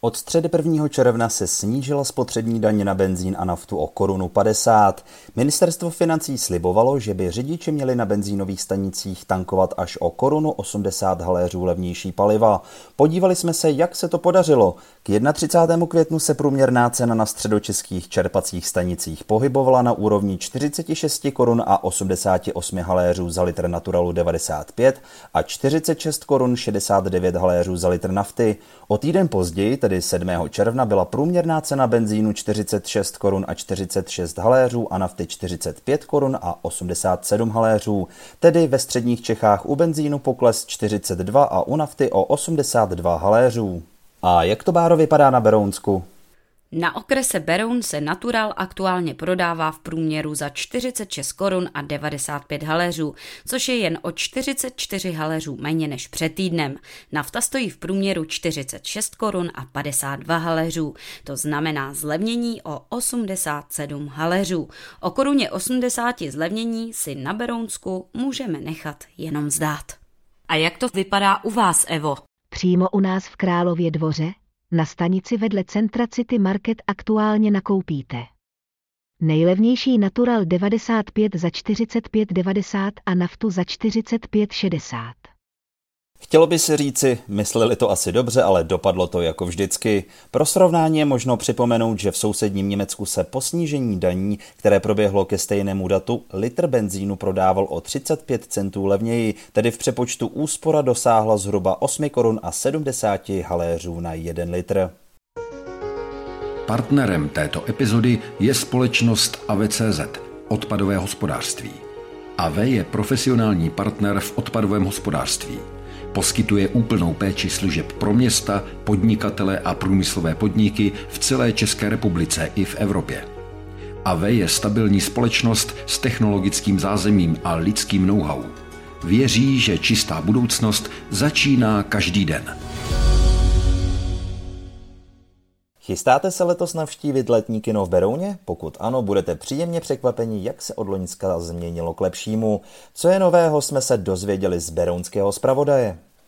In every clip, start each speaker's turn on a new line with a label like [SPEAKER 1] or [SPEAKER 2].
[SPEAKER 1] Od středy 1. června se snížila spotřební daně na benzín a naftu o korunu 50. Ministerstvo financí slibovalo, že by řidiči měli na benzínových stanicích tankovat až o korunu 80 haléřů levnější paliva. Podívali jsme se, jak se to podařilo. K 31. květnu se průměrná cena na středočeských čerpacích stanicích pohybovala na úrovni 46 korun a 88 haléřů za litr Naturalu 95 a 46 korun 69 haléřů za litr nafty. O týden později, tedy 7. června, byla průměrná cena benzínu 46 korun a 46 haléřů a nafty 45 korun a 87 haléřů. Tedy ve středních Čechách u benzínu pokles 42 a u nafty o 82 haléřů. A jak to báro vypadá na Berounsku?
[SPEAKER 2] Na okrese Beroun se Natural aktuálně prodává v průměru za 46 korun a 95 haléřů, což je jen o 44 haléřů méně než před týdnem. Nafta stojí v průměru 46 korun a 52 haléřů, to znamená zlevnění o 87 haléřů. O koruně 80 zlevnění si na Berounsku můžeme nechat jenom zdát. A jak to vypadá u vás, Evo?
[SPEAKER 3] Přímo u nás v Králově dvoře na stanici vedle centra City Market aktuálně nakoupíte. Nejlevnější Natural 95 za 45,90 a naftu za 45,60.
[SPEAKER 1] Chtělo by se říci, mysleli to asi dobře, ale dopadlo to jako vždycky. Pro srovnání je možno připomenout, že v sousedním Německu se po snížení daní, které proběhlo ke stejnému datu, litr benzínu prodával o 35 centů levněji, tedy v přepočtu úspora dosáhla zhruba 8 korun a 70 haléřů na 1 litr.
[SPEAKER 4] Partnerem této epizody je společnost AVCZ, odpadové hospodářství. AV je profesionální partner v odpadovém hospodářství. Poskytuje úplnou péči služeb pro města, podnikatele a průmyslové podniky v celé České republice i v Evropě. AV je stabilní společnost s technologickým zázemím a lidským know-how. Věří, že čistá budoucnost začíná každý den.
[SPEAKER 1] Chystáte se letos navštívit letní kino v Berouně? Pokud ano, budete příjemně překvapeni, jak se od Loňska změnilo k lepšímu. Co je nového, jsme se dozvěděli z berounského zpravodaje.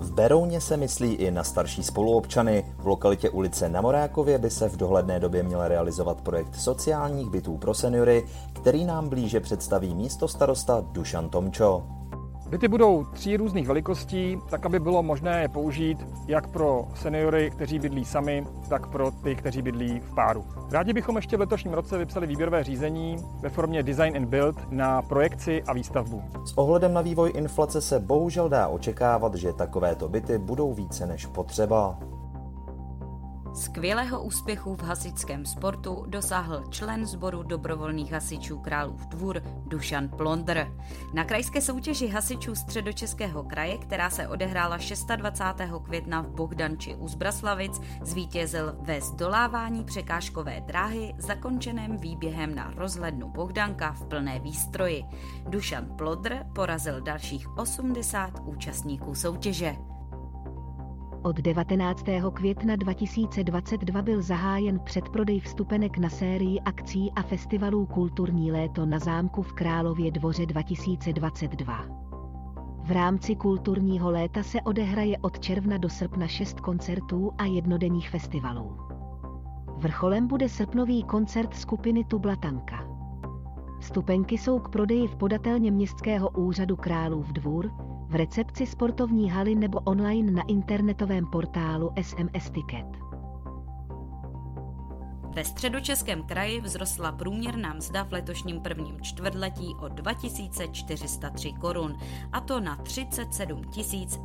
[SPEAKER 1] V Berouně se myslí i na starší spoluobčany. V lokalitě ulice na Morákově by se v dohledné době měl realizovat projekt sociálních bytů pro seniory, který nám blíže představí místo starosta Dušan Tomčo.
[SPEAKER 5] Byty budou tří různých velikostí, tak aby bylo možné je použít jak pro seniory, kteří bydlí sami, tak pro ty, kteří bydlí v páru. Rádi bychom ještě v letošním roce vypsali výběrové řízení ve formě Design and Build na projekci a výstavbu.
[SPEAKER 1] S ohledem na vývoj inflace se bohužel dá očekávat, že takovéto byty budou více než potřeba.
[SPEAKER 2] Skvělého úspěchu v hasičském sportu dosáhl člen sboru dobrovolných hasičů Králův dvůr Dušan Plondr. Na krajské soutěži hasičů středočeského kraje, která se odehrála 26. května v Bohdanči u Zbraslavic, zvítězil ve zdolávání překážkové dráhy zakončeném výběhem na rozhlednu Bohdanka v plné výstroji. Dušan Plodr porazil dalších 80 účastníků soutěže.
[SPEAKER 3] Od 19. května 2022 byl zahájen předprodej vstupenek na sérii akcí a festivalů Kulturní léto na zámku v Králově dvoře 2022. V rámci kulturního léta se odehraje od června do srpna šest koncertů a jednodenních festivalů. Vrcholem bude srpnový koncert skupiny Tublatanka. Vstupenky jsou k prodeji v podatelně Městského úřadu Králův dvůr, v recepci sportovní haly nebo online na internetovém portálu SMS Ticket.
[SPEAKER 2] Ve středočeském kraji vzrostla průměrná mzda v letošním prvním čtvrtletí o 2403 korun, a to na 37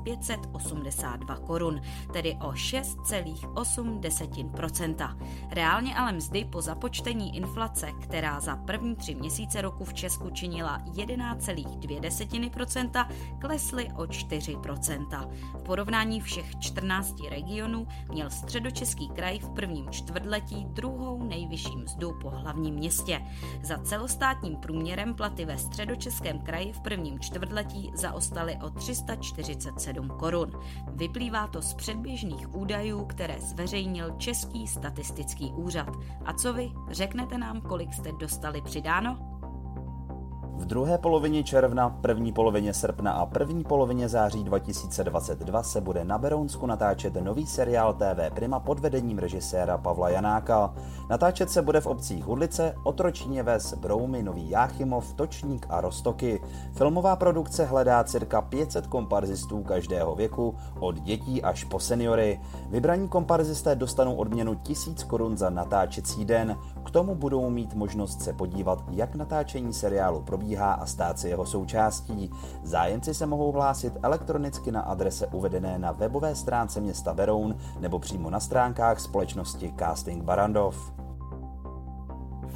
[SPEAKER 2] 582 korun, tedy o 6,8% Reálně ale mzdy po započtení inflace, která za první tři měsíce roku v Česku činila 11,2% klesly o 4% V porovnání všech 14 regionů měl středočeský kraj v prvním čtvrtletí druhou druhou nejvyšší mzdu po hlavním městě. Za celostátním průměrem platy ve středočeském kraji v prvním čtvrtletí zaostaly o 347 korun. Vyplývá to z předběžných údajů, které zveřejnil Český statistický úřad. A co vy? Řeknete nám, kolik jste dostali přidáno?
[SPEAKER 1] V druhé polovině června, první polovině srpna a první polovině září 2022 se bude na Berounsku natáčet nový seriál TV Prima pod vedením režiséra Pavla Janáka. Natáčet se bude v obcích Hudlice, Otročíně Ves, Broumy, Nový Jáchymov, Točník a Rostoky. Filmová produkce hledá cirka 500 komparzistů každého věku, od dětí až po seniory. Vybraní komparzisté dostanou odměnu 1000 korun za natáčecí den. K tomu budou mít možnost se podívat, jak natáčení seriálu probíhá probíhá a stát se jeho součástí. Zájemci se mohou hlásit elektronicky na adrese uvedené na webové stránce města Beroun nebo přímo na stránkách společnosti Casting Barandov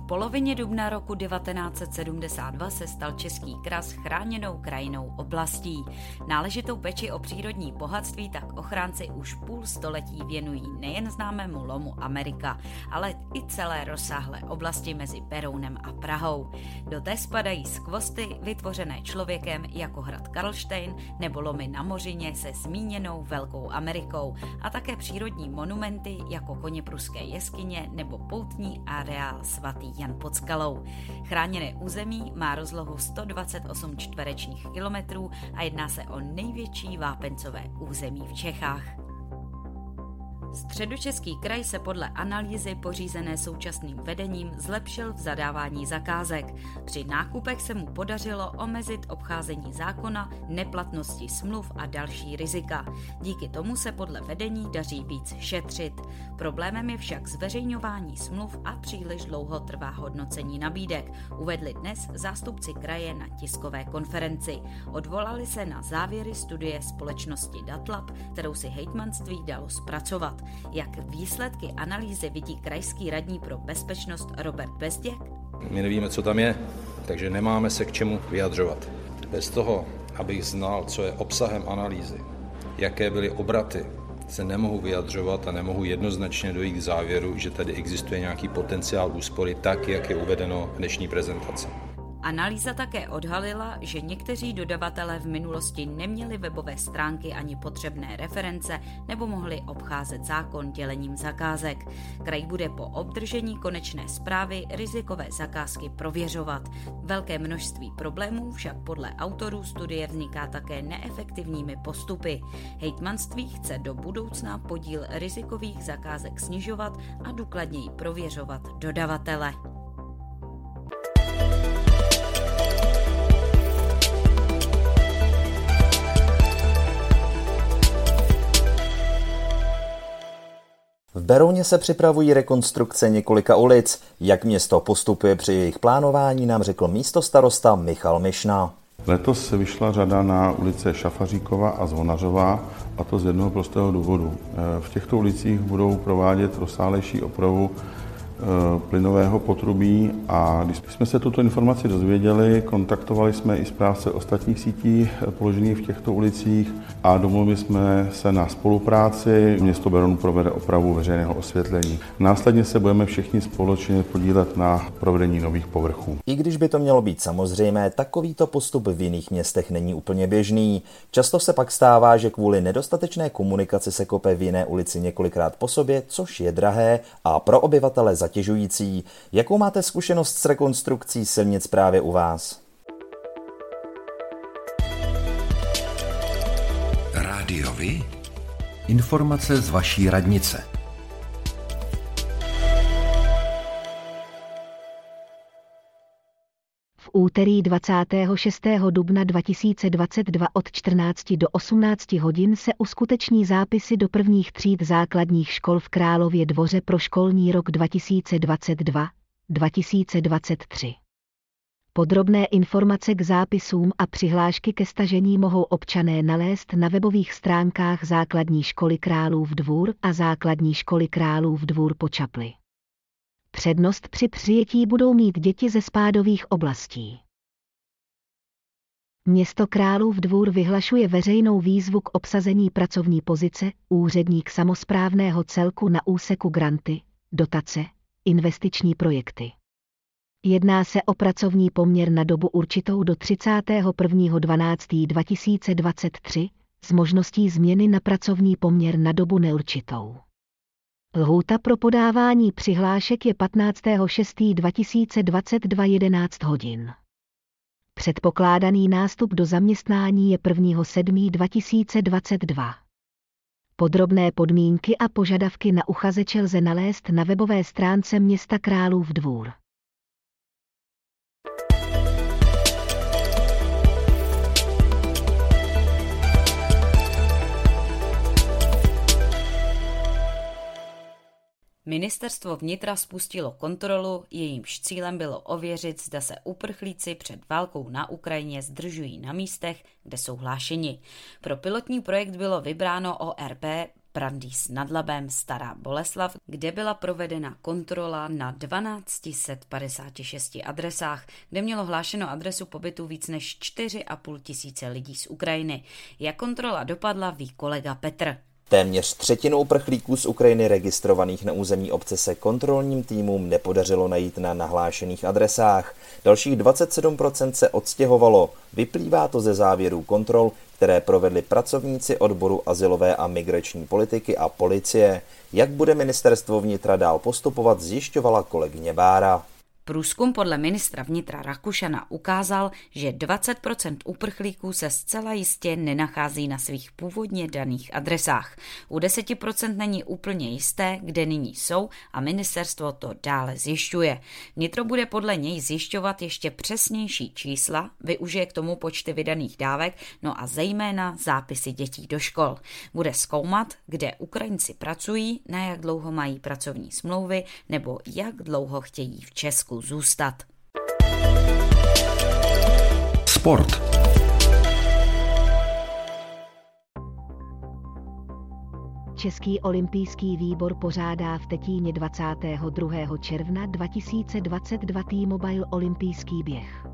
[SPEAKER 2] polovině dubna roku 1972 se stal Český kras chráněnou krajinou oblastí. Náležitou peči o přírodní bohatství tak ochránci už půl století věnují nejen známému lomu Amerika, ale i celé rozsáhlé oblasti mezi Berounem a Prahou. Do té spadají skvosty vytvořené člověkem jako hrad Karlštejn nebo lomy na Mořině se zmíněnou Velkou Amerikou a také přírodní monumenty jako koně pruské jeskyně nebo poutní areál svatý Jan pod skalou. Chráněné území má rozlohu 128 čtverečních kilometrů a jedná se o největší vápencové území v Čechách. Středočeský kraj se podle analýzy pořízené současným vedením zlepšil v zadávání zakázek. Při nákupech se mu podařilo omezit obcházení zákona, neplatnosti smluv a další rizika. Díky tomu se podle vedení daří víc šetřit. Problémem je však zveřejňování smluv a příliš dlouho trvá hodnocení nabídek, uvedli dnes zástupci kraje na tiskové konferenci. Odvolali se na závěry studie společnosti Datlab, kterou si hejtmanství dalo zpracovat. Jak výsledky analýzy vidí krajský radní pro bezpečnost Robert Bezděk?
[SPEAKER 6] My nevíme, co tam je, takže nemáme se k čemu vyjadřovat. Bez toho, abych znal, co je obsahem analýzy, jaké byly obraty, se nemohu vyjadřovat a nemohu jednoznačně dojít k závěru, že tady existuje nějaký potenciál úspory tak, jak je uvedeno v dnešní prezentaci.
[SPEAKER 2] Analýza také odhalila, že někteří dodavatelé v minulosti neměli webové stránky ani potřebné reference nebo mohli obcházet zákon dělením zakázek. Kraj bude po obdržení konečné zprávy rizikové zakázky prověřovat. Velké množství problémů však podle autorů studie vzniká také neefektivními postupy. Hejtmanství chce do budoucna podíl rizikových zakázek snižovat a důkladněji prověřovat dodavatele.
[SPEAKER 1] V Berouně se připravují rekonstrukce několika ulic. Jak město postupuje při jejich plánování, nám řekl místo starosta Michal Mišna.
[SPEAKER 7] Letos se vyšla řada na ulice Šafaříkova a Zvonařová, a to z jednoho prostého důvodu. V těchto ulicích budou provádět rozsálejší opravu plynového potrubí a když jsme se tuto informaci dozvěděli, kontaktovali jsme i správce ostatních sítí eh, položených v těchto ulicích a domluvili jsme se na spolupráci. Město Beroun provede opravu veřejného osvětlení. Následně se budeme všichni společně podílet na provedení nových povrchů.
[SPEAKER 1] I když by to mělo být samozřejmé, takovýto postup v jiných městech není úplně běžný. Často se pak stává, že kvůli nedostatečné komunikaci se kope v jiné ulici několikrát po sobě, což je drahé a pro obyvatele zatěžující. Jakou máte zkušenost s rekonstrukcí silnic právě u vás?
[SPEAKER 4] Rádiovi? Informace z vaší radnice.
[SPEAKER 3] Úterý 26. dubna 2022 od 14 do 18 hodin se uskuteční zápisy do prvních tříd základních škol v Králově dvoře pro školní rok 2022-2023. Podrobné informace k zápisům a přihlášky ke stažení mohou občané nalézt na webových stránkách Základní školy Králův dvůr a Základní školy Králův dvůr po Čapli. Přednost při přijetí budou mít děti ze spádových oblastí. Město Králův dvůr vyhlašuje veřejnou výzvu k obsazení pracovní pozice úředník samozprávného celku na úseku granty, dotace, investiční projekty. Jedná se o pracovní poměr na dobu určitou do 31.12.2023 s možností změny na pracovní poměr na dobu neurčitou. Lhůta pro podávání přihlášek je 15.6.2022 11 hodin. Předpokládaný nástup do zaměstnání je 1.7.2022. Podrobné podmínky a požadavky na uchazeče lze nalézt na webové stránce města Králův dvůr.
[SPEAKER 2] Ministerstvo vnitra spustilo kontrolu, jejímž cílem bylo ověřit, zda se uprchlíci před válkou na Ukrajině zdržují na místech, kde jsou hlášeni. Pro pilotní projekt bylo vybráno ORP Brandýs nad Labem Stará Boleslav, kde byla provedena kontrola na 1256 adresách, kde mělo hlášeno adresu pobytu víc než 4,5 tisíce lidí z Ukrajiny. Jak kontrola dopadla, ví kolega Petr.
[SPEAKER 1] Téměř třetinu uprchlíků z Ukrajiny registrovaných na území obce se kontrolním týmům nepodařilo najít na nahlášených adresách. Dalších 27% se odstěhovalo. Vyplývá to ze závěrů kontrol, které provedli pracovníci odboru asilové a migrační politiky a policie. Jak bude ministerstvo vnitra dál postupovat, zjišťovala kolegyně Bára.
[SPEAKER 2] Průzkum podle ministra vnitra Rakušana ukázal, že 20% uprchlíků se zcela jistě nenachází na svých původně daných adresách. U 10% není úplně jisté, kde nyní jsou a ministerstvo to dále zjišťuje. Vnitro bude podle něj zjišťovat ještě přesnější čísla, využije k tomu počty vydaných dávek, no a zejména zápisy dětí do škol. Bude zkoumat, kde Ukrajinci pracují, na jak dlouho mají pracovní smlouvy nebo jak dlouho chtějí v Česku zůstat.
[SPEAKER 4] Sport.
[SPEAKER 3] Český olympijský výbor pořádá v Tetíně 22. června 2022 T-Mobile olympijský běh.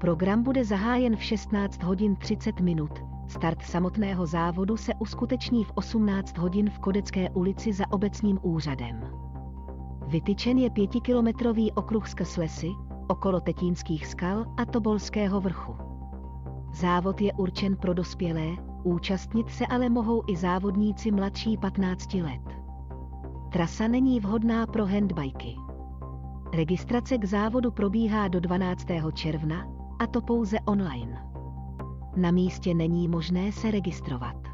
[SPEAKER 3] Program bude zahájen v 16 hodin 30 minut. Start samotného závodu se uskuteční v 18 hodin v Kodecké ulici za obecním úřadem. Vytyčen je pětikilometrový okruh skrz lesy, okolo Tetínských skal a Tobolského vrchu. Závod je určen pro dospělé, účastnit se ale mohou i závodníci mladší 15 let. Trasa není vhodná pro handbajky. Registrace k závodu probíhá do 12. června, a to pouze online. Na místě není možné se registrovat.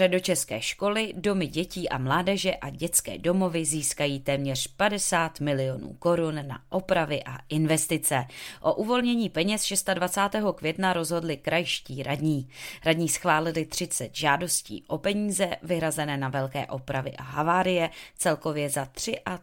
[SPEAKER 2] Středočeské školy, domy dětí a mládeže a dětské domovy získají téměř 50 milionů korun na opravy a investice. O uvolnění peněz 26. května rozhodli krajští radní. Radní schválili 30 žádostí o peníze vyhrazené na velké opravy a havárie, celkově za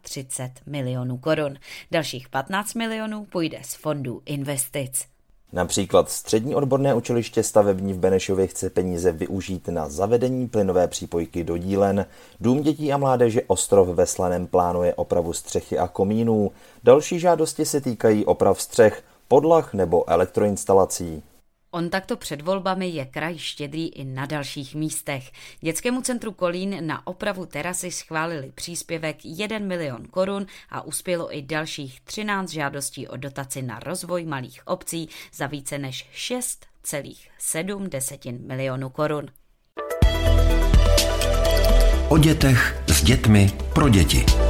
[SPEAKER 2] 33 milionů korun. Dalších 15 milionů půjde z fondů investic.
[SPEAKER 1] Například střední odborné učiliště stavební v Benešově chce peníze využít na zavedení plynové přípojky do dílen. Dům dětí a mládeže Ostrov ve Slaném plánuje opravu střechy a komínů. Další žádosti se týkají oprav střech, podlah nebo elektroinstalací.
[SPEAKER 2] On takto před volbami je kraj štědrý i na dalších místech. Dětskému centru Kolín na opravu terasy schválili příspěvek 1 milion korun a uspělo i dalších 13 žádostí o dotaci na rozvoj malých obcí za více než 6,7 milionů korun.
[SPEAKER 4] O dětech s dětmi pro děti.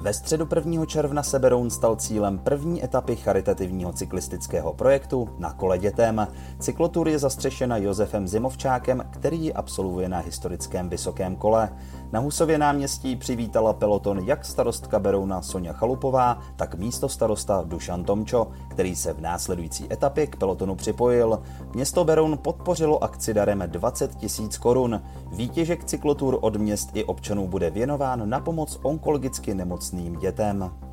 [SPEAKER 1] Ve středu 1. června se Beroun stal cílem první etapy charitativního cyklistického projektu Na kole dětem. Cyklotur je zastřešena Josefem Zimovčákem, který ji absolvuje na historickém Vysokém kole. Na Husově náměstí přivítala peloton jak starostka Berouna Sonja Chalupová, tak místo starosta Dušan Tomčo, který se v následující etapě k pelotonu připojil. Město Beroun podpořilo akci darem 20 tisíc korun. Výtěžek cyklotur od měst i občanů bude věnován na pomoc onkologicky nemocným dětem.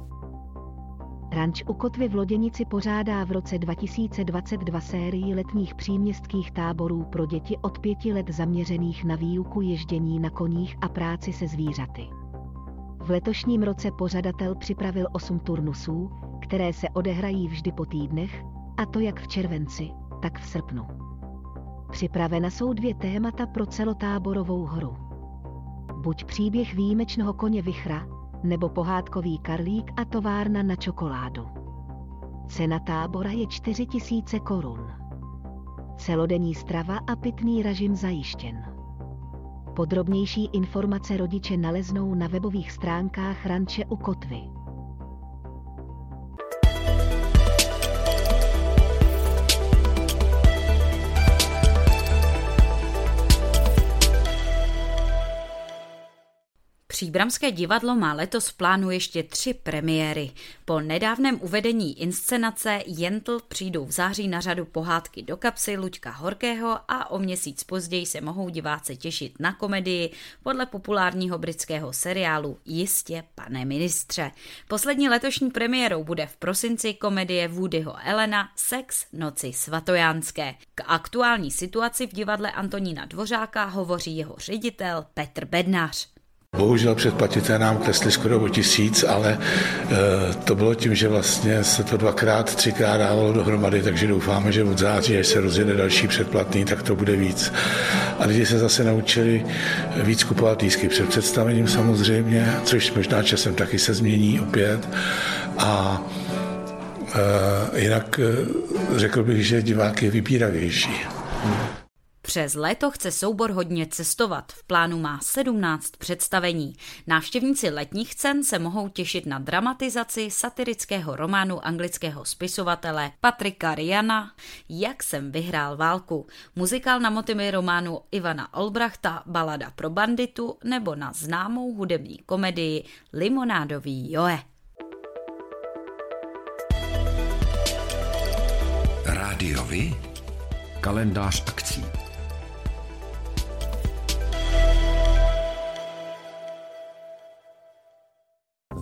[SPEAKER 3] Ranč u Kotvy v Loděnici pořádá v roce 2022 sérii letních příměstských táborů pro děti od pěti let zaměřených na výuku ježdění na koních a práci se zvířaty. V letošním roce pořadatel připravil 8 turnusů, které se odehrají vždy po týdnech, a to jak v červenci, tak v srpnu. Připravena jsou dvě témata pro celotáborovou hru. Buď příběh výjimečného koně Vichra, nebo pohádkový karlík a továrna na čokoládu. Cena tábora je 4000 korun. Celodenní strava a pitný režim zajištěn. Podrobnější informace rodiče naleznou na webových stránkách Ranče u Kotvy.
[SPEAKER 2] Příbramské divadlo má letos v plánu ještě tři premiéry. Po nedávném uvedení inscenace Jentl přijdou v září na řadu pohádky do kapsy Luďka Horkého a o měsíc později se mohou diváci těšit na komedii podle populárního britského seriálu Jistě, pane ministře. Poslední letošní premiérou bude v prosinci komedie Woodyho Elena Sex noci svatojánské. K aktuální situaci v divadle Antonína Dvořáka hovoří jeho ředitel Petr Bednář.
[SPEAKER 8] Bohužel předplatité nám klesly skoro o tisíc, ale e, to bylo tím, že vlastně se to dvakrát, třikrát dávalo dohromady, takže doufáme, že od září, až se rozjede další předplatný, tak to bude víc. A lidi se zase naučili víc kupovat lísky před představením samozřejmě, což možná časem taky se změní opět. A e, jinak e, řekl bych, že divák je vybíravější.
[SPEAKER 2] Přes léto chce soubor hodně cestovat. V plánu má 17 představení. Návštěvníci letních cen se mohou těšit na dramatizaci satirického románu anglického spisovatele Patrika Riana Jak jsem vyhrál válku, muzikál na motivy románu Ivana Olbrachta Balada pro banditu nebo na známou hudební komedii Limonádový Joe.
[SPEAKER 4] Rádiovi kalendář akcí.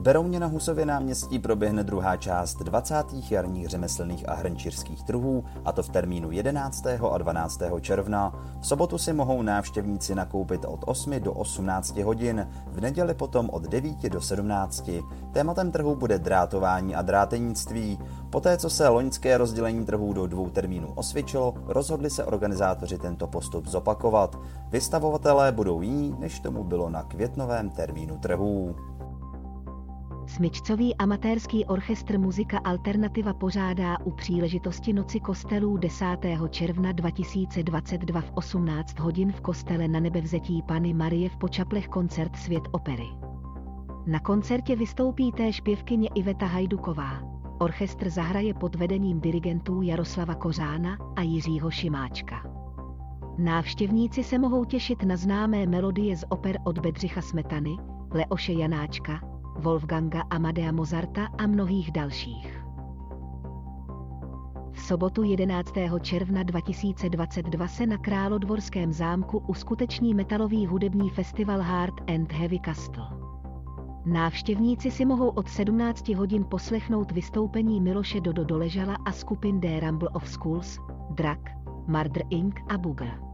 [SPEAKER 1] Berouně na Husově náměstí proběhne druhá část 20. jarních řemeslných a hrnčířských trhů, a to v termínu 11. a 12. června. V sobotu si mohou návštěvníci nakoupit od 8 do 18 hodin, v neděli potom od 9 do 17. Tématem trhu bude drátování a drátenictví. Poté, co se loňské rozdělení trhů do dvou termínů osvědčilo, rozhodli se organizátoři tento postup zopakovat. Vystavovatelé budou jiní, než tomu bylo na květnovém termínu trhů.
[SPEAKER 3] Smyčcový amatérský orchestr Muzika Alternativa pořádá u příležitosti Noci kostelů 10. června 2022 v 18 hodin v kostele na nebevzetí Pany Marie v Počaplech koncert Svět opery. Na koncertě vystoupí též pěvkyně Iveta Hajduková. Orchestr zahraje pod vedením dirigentů Jaroslava Kořána a Jiřího Šimáčka. Návštěvníci se mohou těšit na známé melodie z oper od Bedřicha Smetany, Leoše Janáčka, Wolfganga Amadea Mozarta a mnohých dalších. V sobotu 11. června 2022 se na Králodvorském zámku uskuteční metalový hudební festival Hard and Heavy Castle. Návštěvníci si mohou od 17 hodin poslechnout vystoupení Miloše Dodo Doležala a skupin The Rumble of Schools, Drak, Mardr Inc. a Booger.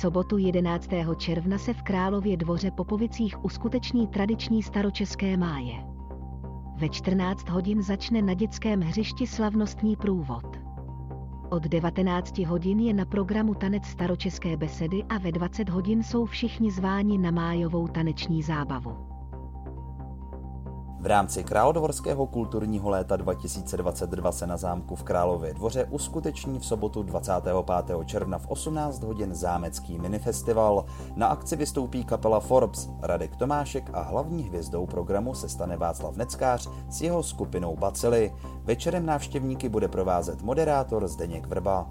[SPEAKER 3] Sobotu 11. června se v Králově dvoře Popovicích uskuteční tradiční staročeské máje. Ve 14 hodin začne na dětském hřišti slavnostní průvod. Od 19 hodin je na programu tanec staročeské besedy a ve 20 hodin jsou všichni zváni na májovou taneční zábavu.
[SPEAKER 1] V rámci Královorského kulturního léta 2022 se na zámku v Králově dvoře uskuteční v sobotu 25. června v 18 hodin zámecký minifestival. Na akci vystoupí kapela Forbes, Radek Tomášek a hlavní hvězdou programu se stane Václav Neckář s jeho skupinou Bacily. Večerem návštěvníky bude provázet moderátor Zdeněk Vrba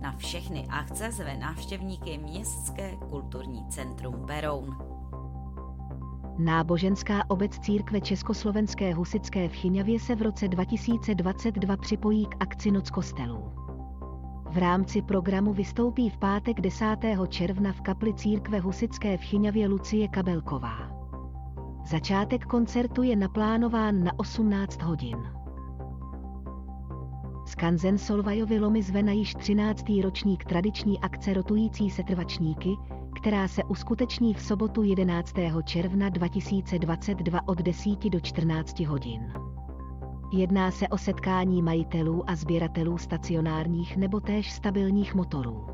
[SPEAKER 2] Na všechny akce zve návštěvníky Městské kulturní centrum Beroun.
[SPEAKER 3] Náboženská obec církve Československé husické v Chyňavě se v roce 2022 připojí k akci Noc kostelů. V rámci programu vystoupí v pátek 10. června v kapli církve husické v Chyňavě Lucie Kabelková. Začátek koncertu je naplánován na 18 hodin. Skanzen Solvajovy lomy zve na již 13. ročník tradiční akce rotující se trvačníky, která se uskuteční v sobotu 11. června 2022 od 10 do 14 hodin. Jedná se o setkání majitelů a sběratelů stacionárních nebo též stabilních motorů.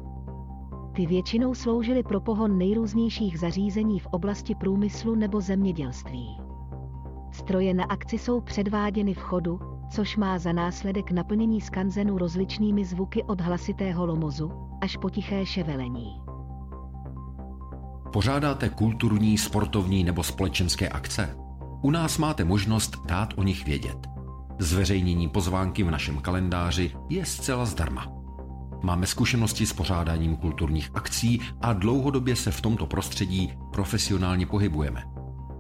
[SPEAKER 3] Ty většinou sloužily pro pohon nejrůznějších zařízení v oblasti průmyslu nebo zemědělství. Stroje na akci jsou předváděny v chodu, což má za následek naplnění skanzenu rozličnými zvuky od hlasitého lomozu až po tiché ševelení.
[SPEAKER 4] Pořádáte kulturní, sportovní nebo společenské akce? U nás máte možnost dát o nich vědět. Zveřejnění pozvánky v našem kalendáři je zcela zdarma. Máme zkušenosti s pořádáním kulturních akcí a dlouhodobě se v tomto prostředí profesionálně pohybujeme.